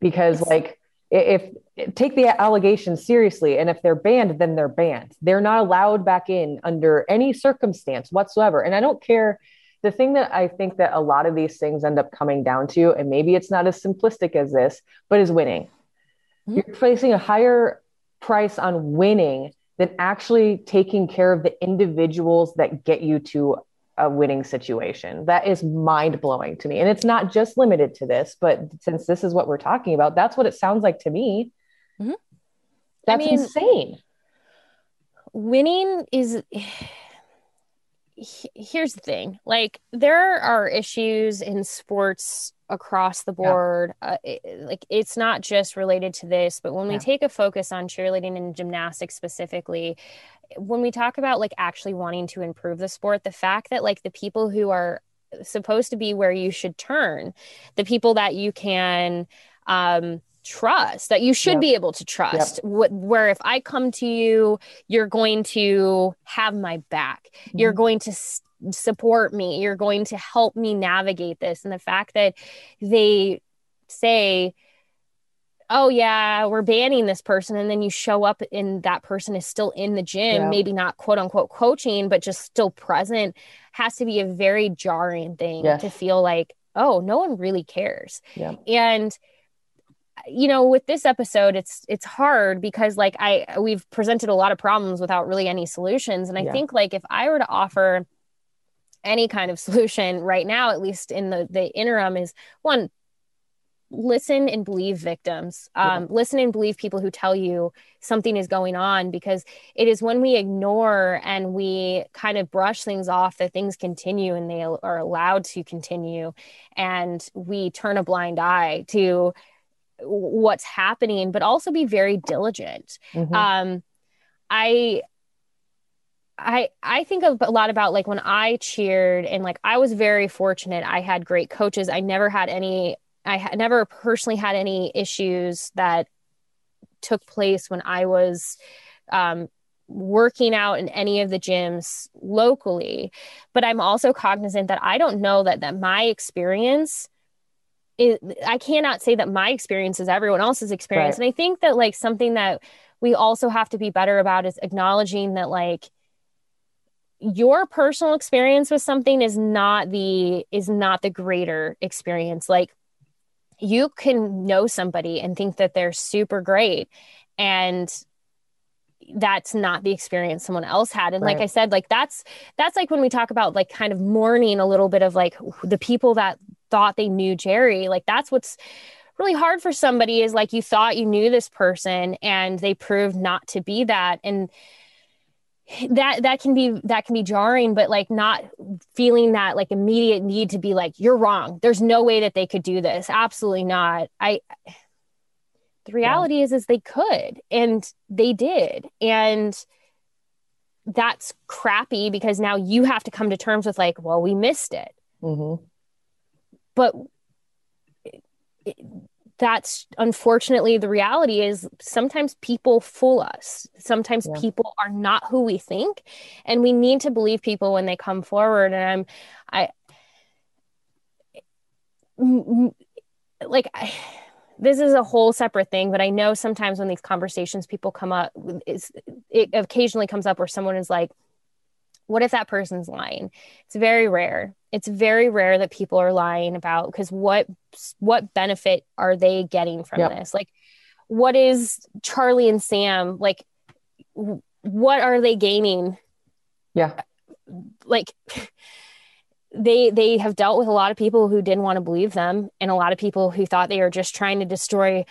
Because like if, if take the allegations seriously and if they're banned then they're banned. They're not allowed back in under any circumstance whatsoever. And i don't care. The thing that i think that a lot of these things end up coming down to and maybe it's not as simplistic as this but is winning. Mm-hmm. you're placing a higher price on winning than actually taking care of the individuals that get you to a winning situation. That is mind blowing to me. And it's not just limited to this, but since this is what we're talking about, that's what it sounds like to me. Mm-hmm. That's I mean, insane. Winning is. <sighs> Here's the thing like, there are issues in sports across the board. Yeah. Uh, it, like, it's not just related to this, but when we take a focus on cheerleading and gymnastics specifically, when we talk about like actually wanting to improve the sport, the fact that like the people who are supposed to be where you should turn, the people that you can um trust that you should yep. be able to trust yep. what, where if i come to you you're going to have my back mm-hmm. you're going to s- support me you're going to help me navigate this and the fact that they say oh yeah we're banning this person and then you show up and that person is still in the gym yeah. maybe not quote unquote coaching but just still present has to be a very jarring thing yes. to feel like oh no one really cares yeah. and you know with this episode it's it's hard because like i we've presented a lot of problems without really any solutions and i yeah. think like if i were to offer any kind of <laughs> solution right now at least in the the interim is one listen and believe victims um, yeah. listen and believe people who tell you something is going on because it is when we ignore and we kind of brush things off that things continue and they are allowed to continue and we turn a blind eye to what's happening but also be very diligent mm-hmm. um, i I I think a lot about like when I cheered and like I was very fortunate. I had great coaches. I never had any I had never personally had any issues that took place when I was um, working out in any of the gyms locally. But I'm also cognizant that I don't know that that my experience I cannot say that my experience is everyone else's experience. Right. And I think that like something that we also have to be better about is acknowledging that like your personal experience with something is not the is not the greater experience. Like you can know somebody and think that they're super great and that's not the experience someone else had. And like i said like that's that's like when we talk about like kind of mourning a little bit of like the people that thought they knew jerry. Like that's what's really hard for somebody is like you thought you knew this person and they proved not to be that. And that that can be that can be jarring but like not feeling that like immediate need to be like you're wrong. There's no way that they could do this. Absolutely not. I the reality is is they could and they did and that's crappy because now you have to come to terms with like well we missed it. Hmm but it- it- that's unfortunately the reality is sometimes people fool us sometimes Yeah. people are not who we think and we need to believe people when they come forward and i'm i like I, this is a whole separate thing but i know sometimes when these conversations people come up it's, it occasionally comes up where someone is like what if that person's lying it's very rare it's very rare that people are lying about because what what benefit are they getting from Yep. this like what is charlie and sam like what are they gaining Yeah. like <laughs> they they have dealt with a lot of people who didn't want to believe them and a lot of people who thought they were just trying to destroy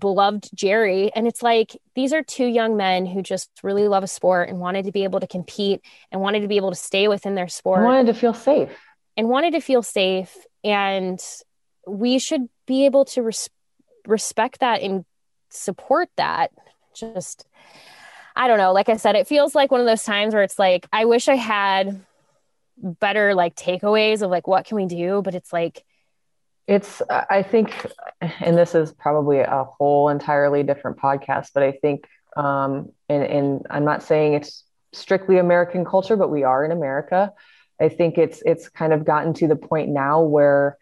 beloved Jerry. And it's like these are two young men who just really love a sport and wanted to be able to compete and wanted to be able to stay within their I sport wanted to feel safe. and wanted to feel safe. And we should be able to res- respect that and support that. Just i don't know. Like i said it feels like one of those times where it's like i wish i had better like takeaways of like what can we do? But it's like It's, I think, and this is probably a whole entirely different podcast, but I think, um, and, and I'm not saying it's strictly American culture, but we are in America. I think it's it's kind of gotten to the point now where,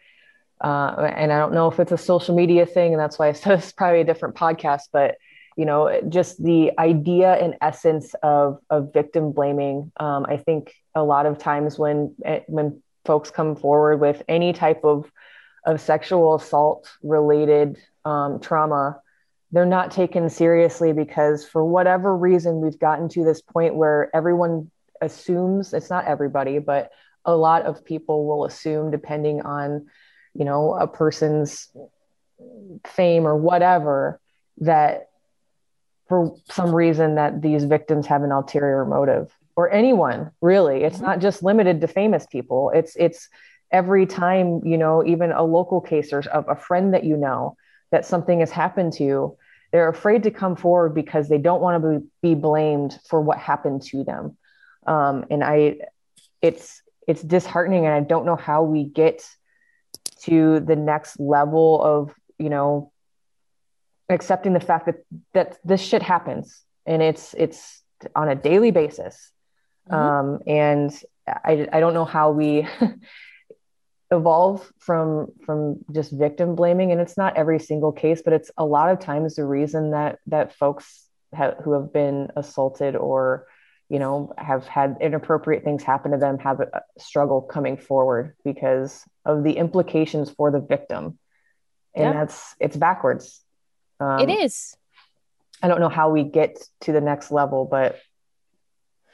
uh, and I don't know if it's a social media thing, and that's why I said <laughs> it's probably a different podcast, but you know, just the idea and essence of of victim blaming. Um, I think a lot of times when eh, when folks come forward with any type of of sexual assault related um, trauma, they're not taken seriously because for whatever reason we've gotten to this point where everyone assumes it's not everybody, but a lot of people will assume depending on you know a person's fame or whatever that for some reason that these victims have an ulterior motive or anyone really. It's not just limited to famous people. It's it's every time you know even a local case or of a friend that you know that something has happened to you, they're afraid to come forward because they don't want to be, blamed for what happened to them um, and i it's it's disheartening and i don't know how we get to the next level of you know accepting the fact that that this shit happens and it's it's on a daily basis Mhm. um, and I, I don't know how we <laughs> evolve from from just victim blaming and it's not every single case but it's a lot of times the reason that that folks have, who have been assaulted or you know have had inappropriate things happen to them have a struggle coming forward because of the implications for the victim and Yeah. that's it's backwards um, it is I don't know how we get to the next level, but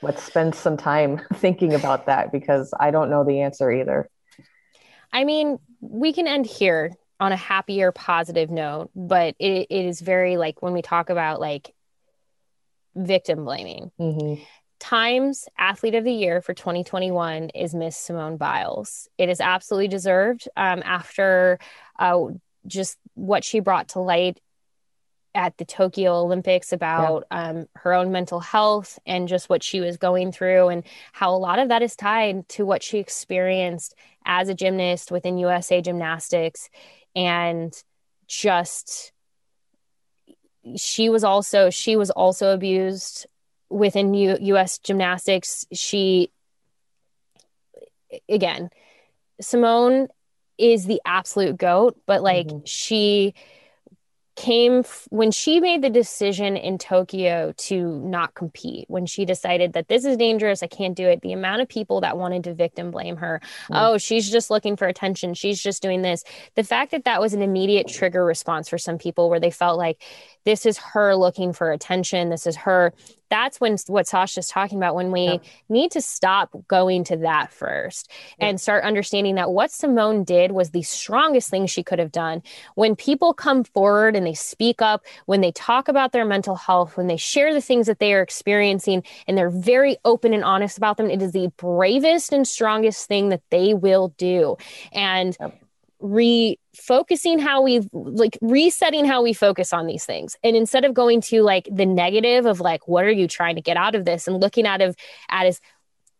let's spend some time <laughs> thinking about that because I don't know the answer either. I mean, we can end here on a happier, positive note, but it, it is very like when we talk about like victim blaming. Mm-hmm. Times Athlete of the Year for 2021 is Miss Simone Biles. It is absolutely deserved um, after uh, just what she brought to light at the Tokyo Olympics about um, her own mental health and just what she was going through, and how a lot of that is tied to what she experienced as a gymnast within USA Gymnastics. And just she was also she was also abused within U- US gymnastics she again Simone is the absolute goat, but like Mhm. she came f- when she made the decision in Tokyo to not compete, when she decided that this is dangerous, I can't do it. The amount of people that wanted to victim blame her, Mm. oh, she's just looking for attention, she's just doing this. The fact that that was an immediate trigger response for some people where they felt like this is her looking for attention, this is her. That's when what Sasha's talking about when we Yeah. need to stop going to that first Yeah. and start understanding that what Simone did was the strongest thing she could have done. When people come forward and they speak up, when they talk about their mental health, when they share the things that they are experiencing, and they're very open and honest about them, it is the bravest and strongest thing that they will do. And Yep. Refocusing how we like resetting how we focus on these things. And instead of going to like the negative of like what are you trying to get out of this? And looking at of at is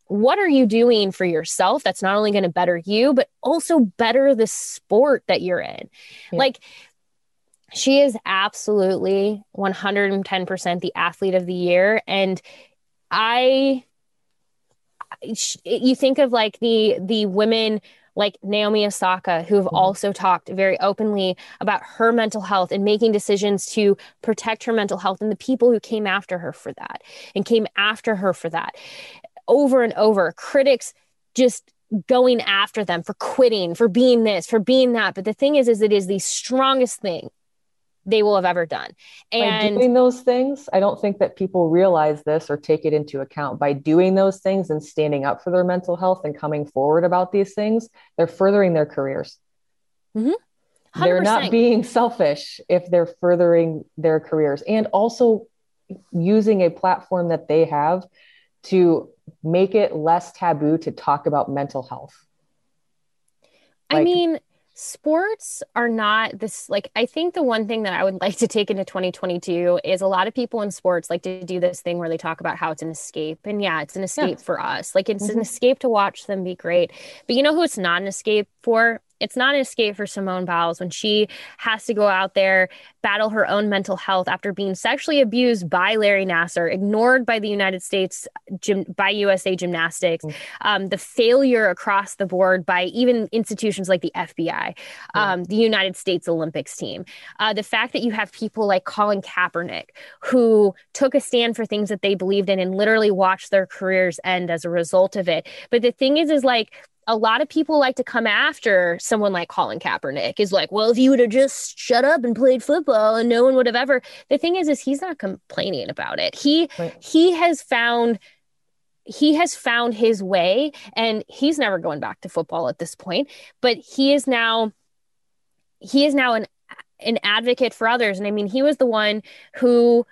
what are you doing for yourself that's not only going to better you but also better the sport that you're in? Yeah. like she is absolutely 110% the athlete of the year. And i you think of like the the women like Naomi Osaka who have Mhm. also talked very openly about her mental health and making decisions to protect her mental health and the people who came after her for that and came after her for that over and over critics just going after them for quitting for being this for being that but the thing is is it is the strongest thing they will have ever done by and doing those things, I don't think that people realize this or take it into account. By doing those things and standing up for their mental health and coming forward about these things, they're furthering their careers. Mm-hmm. They're not being selfish if they're furthering their careers and also using a platform that they have to make it less taboo to talk about mental health. I mean, sports are not this like I think the one thing that I would <laughs> like to take into 2022 is a lot of people in sports like to do this thing where they talk about how it's an escape. And yeah, it's an escape for us. Like it's an Mhm. escape to watch them be great. But you know who it's not an escape for? It's not an escape for Simone Biles when she has to go out there, battle her own mental health after being sexually abused by Larry Nassar, ignored by the United States gym, by USA Gymnastics, um, the failure across the board by even institutions like the FBI, um, the United States Olympics team. Uh, the fact that you have people like Colin Kaepernick who took a stand for things that they believed in and literally watched their careers end as a result of it. But the thing is, is like, a lot of people like to come after someone like Colin Kaepernick is like, well, if you would have just shut up and played football and no one would have ever. The thing is, is he's not complaining about it. He Right. he has found he has found his way and he's never going back to football at this point but he is now he is now an an advocate for others and i mean he was the one who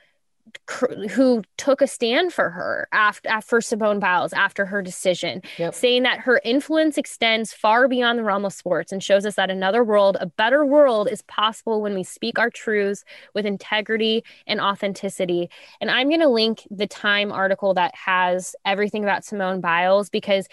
who took a stand for her after after Simone Biles after her decision Yep. saying that her influence extends far beyond the realm of sports and shows us that another world a better world is possible when we speak our truths with integrity and authenticity and I'm going to link the Time article that has everything about Simone Biles because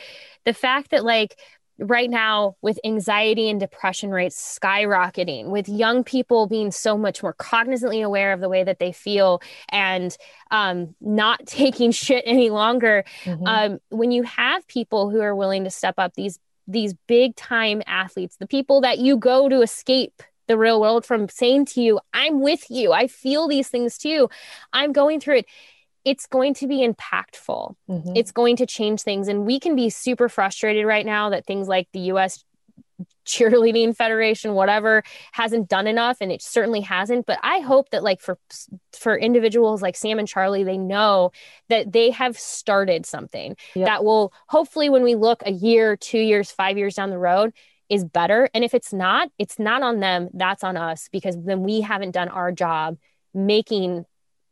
the fact that like right now with anxiety and depression rates skyrocketing with young people being so much more cognizantly aware of the way that they feel and um, not <laughs> taking shit any longer Mhm. um, when you have people who are willing to step up these these big time athletes the people that you go to escape the real world from saying to you i'm with you. I feel these things too. I'm going through it it's going to be impactful. Mhm. it's going to change things. And we can be super frustrated right now that things like the US cheerleading federation whatever hasn't done enough and it certainly hasn't. But i hope that like for for individuals like sam and charlie they know that they have started something Yep. that will hopefully when we look a year two years five years down the road is better. And if it's not it's not on them. That's on us because then we haven't done our job making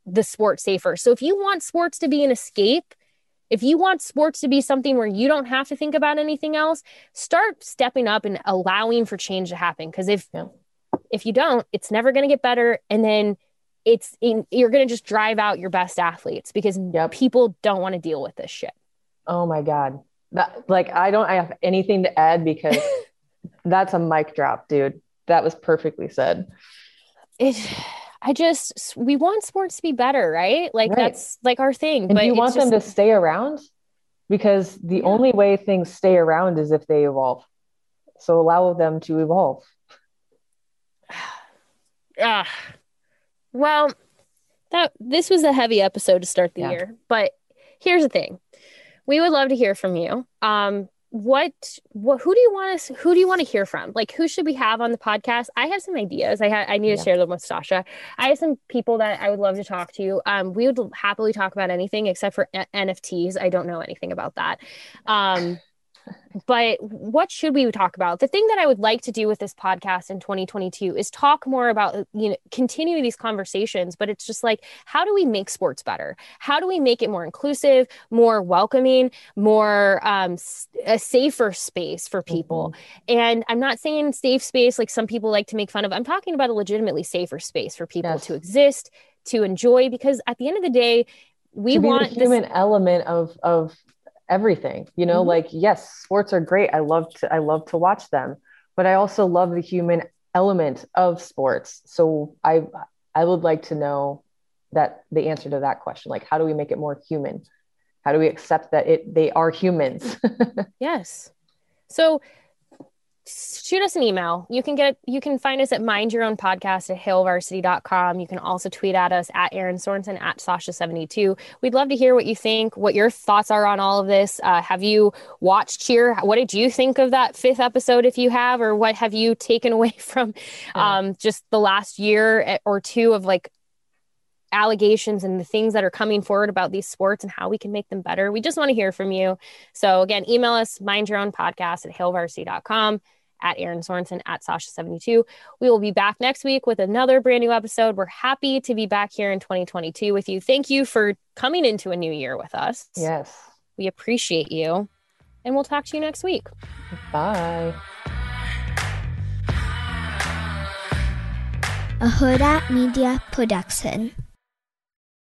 the sport safer so if you want sports to be an escape if you want sports to be something where you don't have to think about anything else, start stepping up and allowing for change to happen. Because if Yeah. if you don't, it's never going to get better, and then it's in, you're going to just drive out your best athletes because Yep. people don't want to deal with this shit. Oh my God. That like I don't I have anything to add because <laughs> that's a mic drop, dude. That was perfectly said. It, I just we want sports to be better, right? Like Right. that's like our thing. And but you want them to stay around? Because the Yeah. only way things stay around is if they evolve. So allow them to evolve. <sighs> Ah, well, that this was a heavy episode to start the Yeah. year, but here's the thing: we would love to hear from you. Um, what, what, who do you want us? Who do you want to hear from? Like, who should we have on the podcast? I have some ideas. I ha- I need to Yeah. share them with Sasha. I have some people that I would love to talk to. Um, we would happily talk about anything except for NFTs. I don't know anything about that. Um. But what should we talk about? The thing that I would like to do with this podcast in 2022 is talk more about, you know, continue these conversations. But it's just like, how do we make sports better? How do we make it more inclusive, more welcoming, more um, a safer space for people? And I'm not saying safe space like some people like to make fun of. I'm talking about a legitimately safer space for people Yes. to exist, to enjoy, because at the end of the day, we want the this- human element of of everything you know Mhm. like yes sports are great i love to i love to watch them but i also love the human element of sports so i i would like to know that the answer to that question like how do we make it more human how do we accept that it they are humans <laughs> Yes. So shoot us an email. You can get you can find us at mind your own podcast at hailvarsity.com. You can also tweet at us at Erin Sorensen at Sasha72. We'd love to hear what you think, what your thoughts are on all of this. Uh, have you watched Cheer? What did you think of that fifth episode if you have, or what have you taken <laughs> away from um, just the last year eh, or two of like allegations and the things that are coming forward about these sports and how we can make them better. We just want to hear from you. So again, email us mind your own podcast at hailvarsity.com at Erin Sorensen at Sasha72. We will be back next week with another brand new episode. We're happy to be back here in 2022 with you. Thank you for coming into a new year with us. yes We appreciate you. And we'll talk to you next week. bye a Huda Media Production.